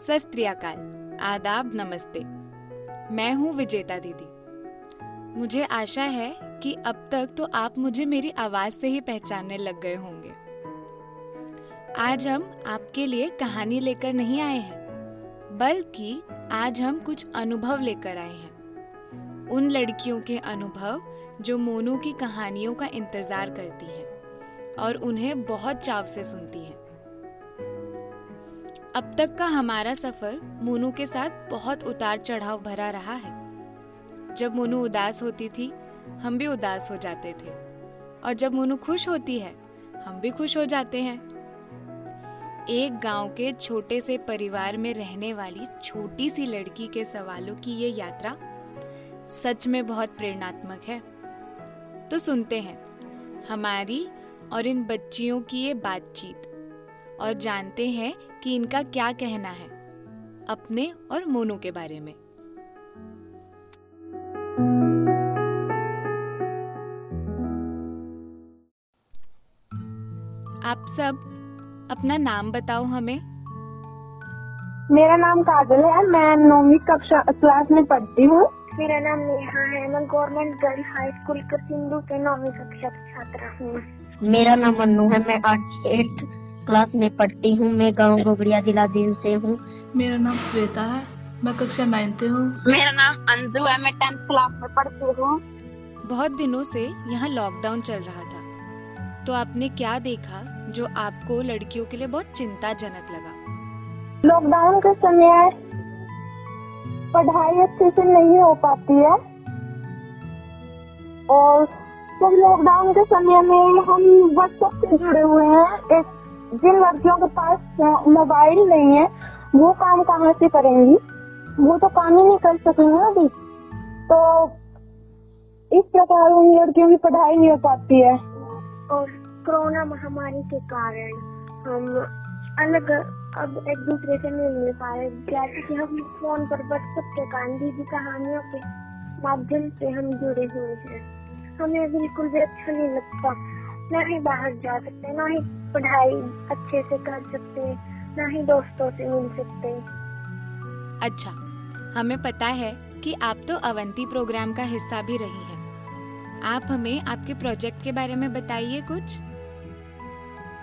सत आदाब, नमस्ते। मैं हूँ विजेता दीदी। मुझे आशा है कि अब तक तो आप मुझे मेरी आवाज़ से ही पहचानने लग गए होंगे। आज हम आपके लिए कहानी लेकर नहीं आए हैं, बल्कि आज हम कुछ अनुभव लेकर आए हैं। उन लड़कियों के अनुभव जो मोनू की कहानियों का इंतज़ार करती हैं और उन्हें बहुत चाव से सुनती हैं। अब तक का हमारा सफ़र मोनू के साथ बहुत उतार चढ़ाव भरा रहा है। जब मोनू उदास होती थी, हम भी उदास हो जाते थे। और जब मोनू खुश होती है, हम भी खुश हो जाते हैं। एक गाँव के छोटे से परिवार में रहने वाली छोटी सी लड़की के सवालों की ये यात्रा सच में बहुत प्रेरणात्मक है। तो सुनते हैं, हमारी और इन बच्चियों की ये बातचीत। और जानते हैं कि इनका क्या कहना है अपने और मोनू के बारे में। आप सब अपना नाम बताओ हमें। मेरा नाम काजल है मैं नौवीं कक्षा क्लास में पढ़ती हूँ। मेरा नाम नेहा है मैं गवर्नमेंट गर्ल हाई स्कूल के सिंधु के नौवीं कक्षा की छात्रा हूँ। मेरा नाम अन्नू है मैं आठ एट क्लास में पढ़ती हूँ। मैं गाँव गोगड़िया जिला जींद से हूँ। मेरा नाम श्वेता है। मैं कक्षा नाइन्थ हूँ। मेरा नाम अंजू है। मैं टेंथ क्लास में पढ़ती हूँ। बहुत दिनों से यहाँ लॉकडाउन चल रहा था। तो आपने क्या देखा जो आपको लड़कियों के लिए बहुत चिंताजनक लगा? लॉकडाउन के समय पढ़ाई अच्छे से नहीं हो पाती है। और तो लॉकडाउन के समय में हम व्हाट्सएप से जुड़े हुए हैं एक जिन लड़कियों के पास मोबाइल नहीं है, वो काम कहाँ से करेंगी? वो तो काम ही नहीं कर सकेंगे अभी। तो इस प्रकार उन लड़कियों की पढ़ाई नहीं हो पाती है। और कोरोना महामारी के कारण हम अलग, अब एक दूसरे से नहीं मिल पा रहे। जैसे कि हम फ़ोन पर व्हाट्सएप के कारण दीदी कहानियों के माध्यम से हम जुड़े हुए हैं। हमें बिल्कुल भी अच्छा नहीं लगता। ना ही बाहर जा सकते, ना ही पढ़ाई अच्छे से कर सकते ना ही दोस्तों से मिल सकते अच्छा हमें पता है कि आप तो अवंती प्रोग्राम का हिस्सा भी रही हैं। आप हमें आपके प्रोजेक्ट के बारे में बताइए कुछ?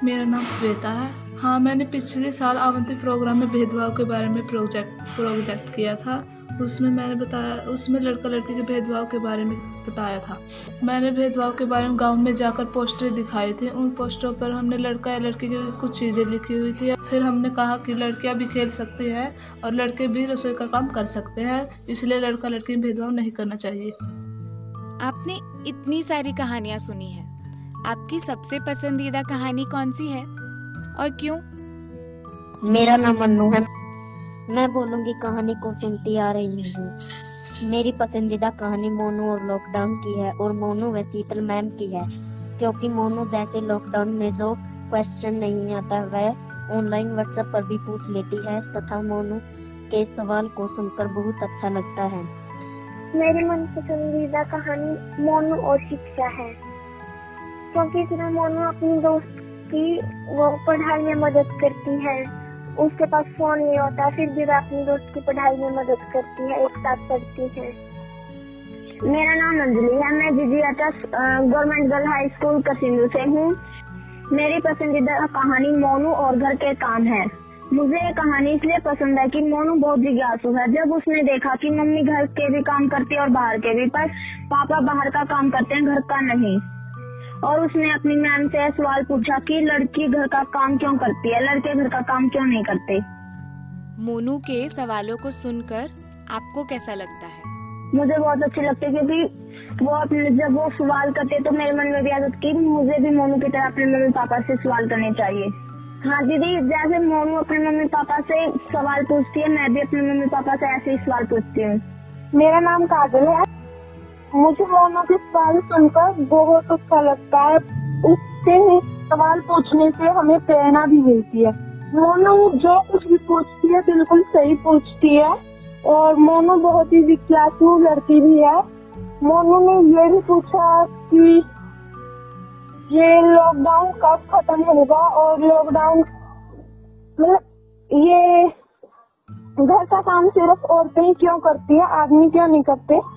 मेरा नाम श्वेता है। हाँ मैंने पिछले साल अवंती प्रोग्राम में भेदभाव के बारे में प्रोजेक्ट प्रोजेक्ट किया था उसमें मैंने बताया उसमें लड़का लड़की के भेदभाव के बारे में बताया था। मैंने भेदभाव के बारे में गाँव में जाकर पोस्टर दिखाए थे। उन पोस्टरों पर हमने लड़का या लड़की की कुछ चीज़ें लिखी हुई थी। फिर हमने कहा कि लड़कियाँ भी खेल सकती हैं और लड़के भी रसोई का काम कर सकते हैं इसलिए लड़का लड़की में भेदभाव नहीं करना चाहिए। आपने इतनी सारी कहानियाँ सुनी है। आपकी सबसे पसंदीदा कहानी कौन सी है? और क्यों? मेरा नाम अन्नू है। मैं बोलूँगी कहानी को सुनती आ रही हूँ। मेरी पसंदीदा कहानी मोनू और लॉकडाउन की है और मोनू व शीतल मैम की है, क्योंकि मोनू जैसे लॉकडाउन में जो क्वेश्चन नहीं आता वह ऑनलाइन व्हाट्सएप पर भी पूछ लेती है, तथा मोनू के सवाल को सुनकर बहुत अच्छा लगता है। मेरी मन पसंदीदा कहानी मोनू और शिक्षा है, क्योंकि इसमें मोनू अपनी दोस्त की वो पढ़ाई में मदद करती है। उसके पास फ़ोन नहीं होता, फिर भी वह अपनी दोस्त की पढ़ाई में मदद करती है, एक साथ पढ़ती है। मेरा नाम अंजलि है, मैं G G government girl high school Kasindu से हूँ। मेरी पसंदीदा कहानी मोनू और घर के काम है। मुझे ये कहानी इसलिए पसंद है कि मोनू बहुत जिज्ञासु है। जब उसने देखा कि मम्मी घर के भी काम करती है और बाहर के भी, पर पापा बाहर का काम करते हैं, घर का नहीं। और उसने अपनी मैम से सवाल पूछा कि लड़की घर का काम क्यों करती है? लड़के घर का काम क्यों नहीं करते? मोनू के सवालों को सुनकर आपको कैसा लगता है? मुझे बहुत अच्छी लगती है क्योंकि वो अपने जब वो सवाल करते तो मेरे मन में भी आदत की मुझे भी मोनू की तरह अपने मम्मी पापा से सवाल करने चाहिए। हाँ दीदी जैसे मोनू अपने मम्मी पापा से सवाल पूछती है मैं भी अपने मम्मी पापा से ऐसे ही सवाल पूछती हूँ। मेरा नाम काजल है। मुझे मोनो के सवाल सुनकर बहुत अच्छा लगता है। उससे ही सवाल पूछने से हमें प्रेरणा भी मिलती है। मोनो जो कुछ भी पूछती है, बिल्कुल सही पूछती है। और मोनो बहुत ही जिज्ञासु लड़की भी है। मोनो ने ये भी पूछा कि ये लॉकडाउन कब खत्म होगा और लॉकडाउन मतलब ये घर का काम सिर्फ़ औरतें ही क्यों करती है, आदमी क्यों नहीं करते?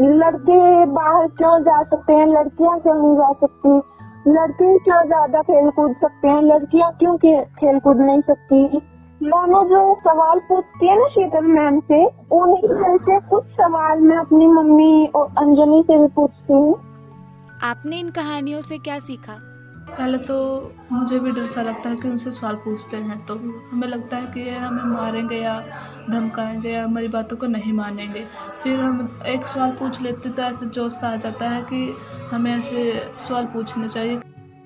लड़के बाहर क्यों जा सकते हैं? लड़कियाँ क्यों नहीं जा सकती? लड़के क्यों ज़्यादा खेल कूद सकते हैं? लड़कियाँ क्यों खेल कूद नहीं सकती? मैंने जो सवाल पूछती है ना शीतल मैम से, उन्हीं में से कुछ सवाल मैं अपनी मम्मी और अंजनी से भी पूछती हूँ। आपने इन कहानियों से क्या सीखा? पहले तो मुझे भी डर सा लगता है कि उनसे सवाल पूछते हैं तो हमें लगता है कि ये हमें मारेंगे या धमकाएँगे या हमारी बातों को नहीं मानेंगे। फिर हम एक सवाल पूछ लेते तो ऐसे जोश सा आ जाता है कि हमें ऐसे सवाल पूछने चाहिए।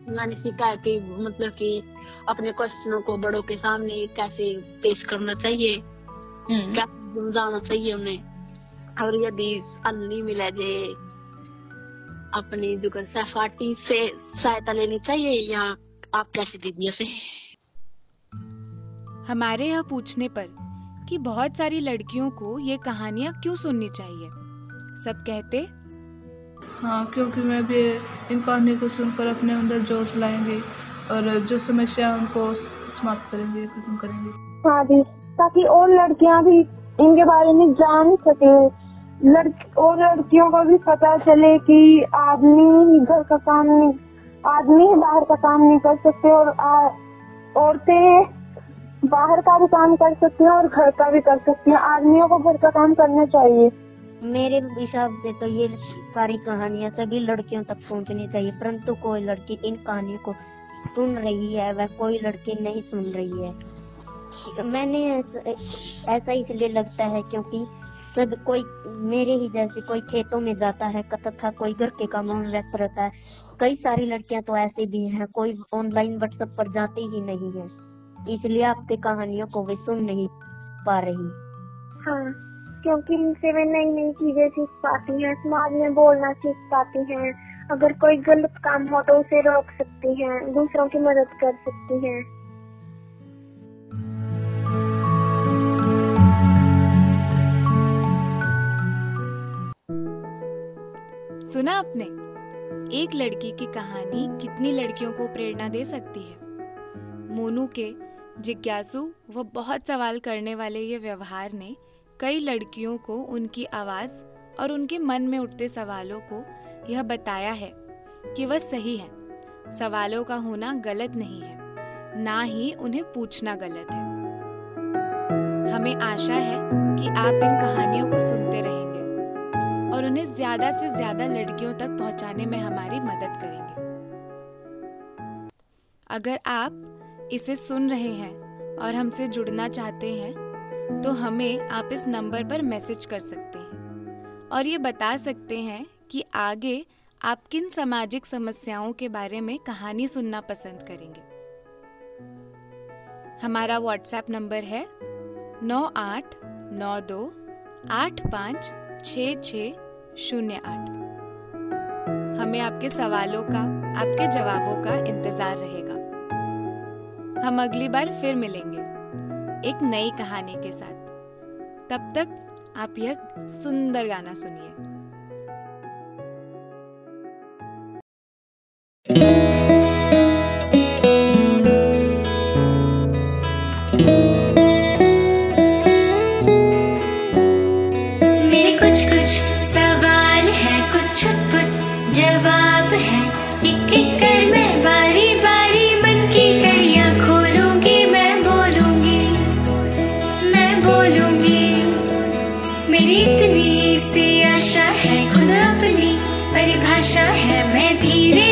मैंने सीखा है कि मतलब कि अपने क्वेश्चनों को बड़ों के सामने कैसे पेश करना चाहिए हम्म। क्या समझाना चाहिए उन्हें। और यदि हल नहीं मिला जे अपनी जो सहपाठी से सहायता लेनी चाहिए या आप कैसे दीदियों से हमारे यहाँ पूछने पर कि बहुत सारी लड़कियों को ये कहानियाँ क्यों सुननी चाहिए? सब कहते हाँ क्योंकि मैं भी इन कहानियों को सुनकर अपने अंदर जोश लाएँगी और जो समस्या है उनको समाप्त करेंगे खत्म करेंगे। हाँ जी ताकि और लड़कियाँ भी इनके बारे में जान सके। लड़क और लड़कियों को भी पता चले कि आदमी घर का काम नहीं, आदमी बाहर का काम नहीं कर सकते और औरतें बाहर का भी काम कर सकती हैं और घर का भी कर सकती हैं। आदमियों को घर का काम करना चाहिए। मेरे हिसाब से तो ये सारी कहानियाँ सभी लड़कियों तक पहुंचनी चाहिए, परंतु कोई लड़की इन कहानियों को सुन रही है वह कोई लड़की नहीं सुन रही है। मैंने ऐसा इसलिए लगता है क्योंकि सब कोई मेरे ही जैसे कोई खेतों में जाता है तथा कोई घर के कामों में व्यस्त रहता है, कई सारी लड़कियाँ तो ऐसे भी हैं, कोई ऑनलाइन व्हाट्सएप पर जाती ही नहीं है। इसलिए आपके कहानियों को वे सुन नहीं पा रही। हाँ क्योंकि इनसे वे नई नई चीज़ें सीख पाती हैं, समाज में बोलना सीख पाती हैं। अगर कोई गलत काम हो तो उसे रोक सकती हैं, दूसरों की मदद कर सकती हैं। सुना आपने? एक लड़की की कहानी कितनी लड़कियों को प्रेरणा दे सकती है? मोनू के जिज्ञासु व बहुत सवाल करने वाले ये व्यवहार ने कई लड़कियों को उनकी आवाज़ और उनके मन में उठते सवालों को यह बताया है कि वह सही है। सवालों का होना गलत नहीं है, ना ही उन्हें पूछना गलत है। हमें आशा है कि आप इन कहानियों को सुनते रहेंगे। और उन्हें ज़्यादा से ज़्यादा लड़कियों तक पहुँचाने में हमारी मदद करेंगे। अगर आप इसे सुन रहे हैं और हमसे जुड़ना चाहते हैं तो हमें आप इस नंबर पर मैसेज कर सकते हैं और ये बता सकते हैं कि आगे आप किन सामाजिक समस्याओं के बारे में कहानी सुनना पसंद करेंगे। हमारा व्हाट्सएप नंबर है नौ आठ नौ दो आठ पाँच छ छ शून्य आठ। हमें आपके सवालों का, आपके जवाबों का इंतज़ार रहेगा। हम अगली बार फिर मिलेंगे, एक नई कहानी के साथ। तब तक आप यह सुंदर गाना सुनिए। मेरी इतनी सी आशा है खुद अपनी परिभाषा है मैं धीरे